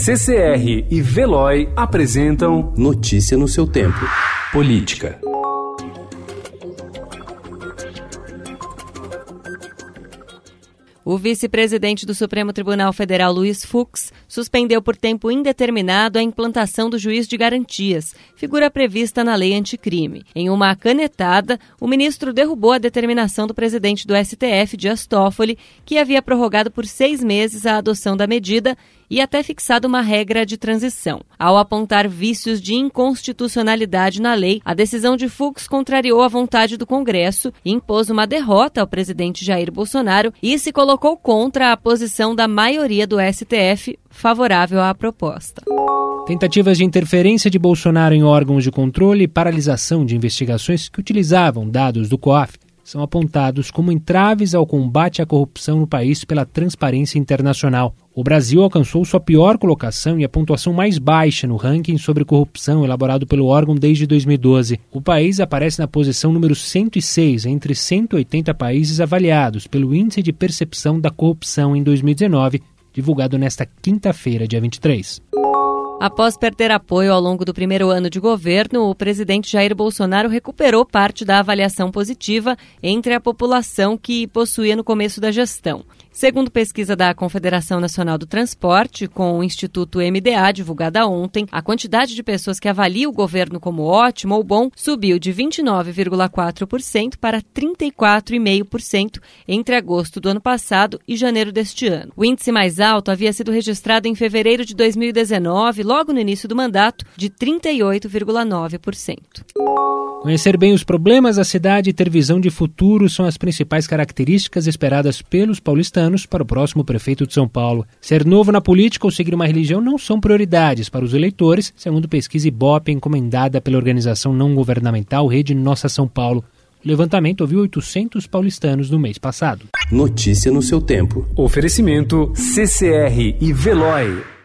CCR e Veloy apresentam Notícia no seu tempo. Política. O vice-presidente do Supremo Tribunal Federal, Luiz Fux, suspendeu por tempo indeterminado a implantação do juiz de garantias, figura prevista na lei anticrime. Em uma canetada, o ministro derrubou a determinação do presidente do STF, Dias Toffoli, que havia prorrogado por seis meses a adoção da medida e até fixado uma regra de transição. Ao apontar vícios de inconstitucionalidade na lei, a decisão de Fux contrariou a vontade do Congresso e impôs uma derrota ao presidente Jair Bolsonaro e se colocou contra a posição da maioria do STF favorável à proposta. Tentativas de interferência de Bolsonaro em órgãos de controle e paralisação de investigações que utilizavam dados do COAF são apontados como entraves ao combate à corrupção no país pela Transparência Internacional. O Brasil alcançou sua pior colocação e a pontuação mais baixa no ranking sobre corrupção elaborado pelo órgão desde 2012. O país aparece na posição número 106 entre 180 países avaliados pelo Índice de Percepção da Corrupção em 2019, divulgado nesta quinta-feira, dia 23. Após perder apoio ao longo do primeiro ano de governo, o presidente Jair Bolsonaro recuperou parte da avaliação positiva entre a população que possuía no começo da gestão. Segundo pesquisa da Confederação Nacional do Transporte, com o Instituto MDA, divulgada ontem, a quantidade de pessoas que avaliam o governo como ótimo ou bom subiu de 29,4% para 34,5% entre agosto do ano passado e janeiro deste ano. O índice mais alto havia sido registrado em fevereiro de 2019, logo no início do mandato, de 38,9%. Conhecer bem os problemas da cidade e ter visão de futuro são as principais características esperadas pelos paulistanos para o próximo prefeito de São Paulo. Ser novo na política ou seguir uma religião não são prioridades para os eleitores, segundo pesquisa Ibope encomendada pela organização não governamental Rede Nossa São Paulo. O levantamento ouviu 800 paulistanos no mês passado. Notícia no seu tempo. Oferecimento CCR e Veloy.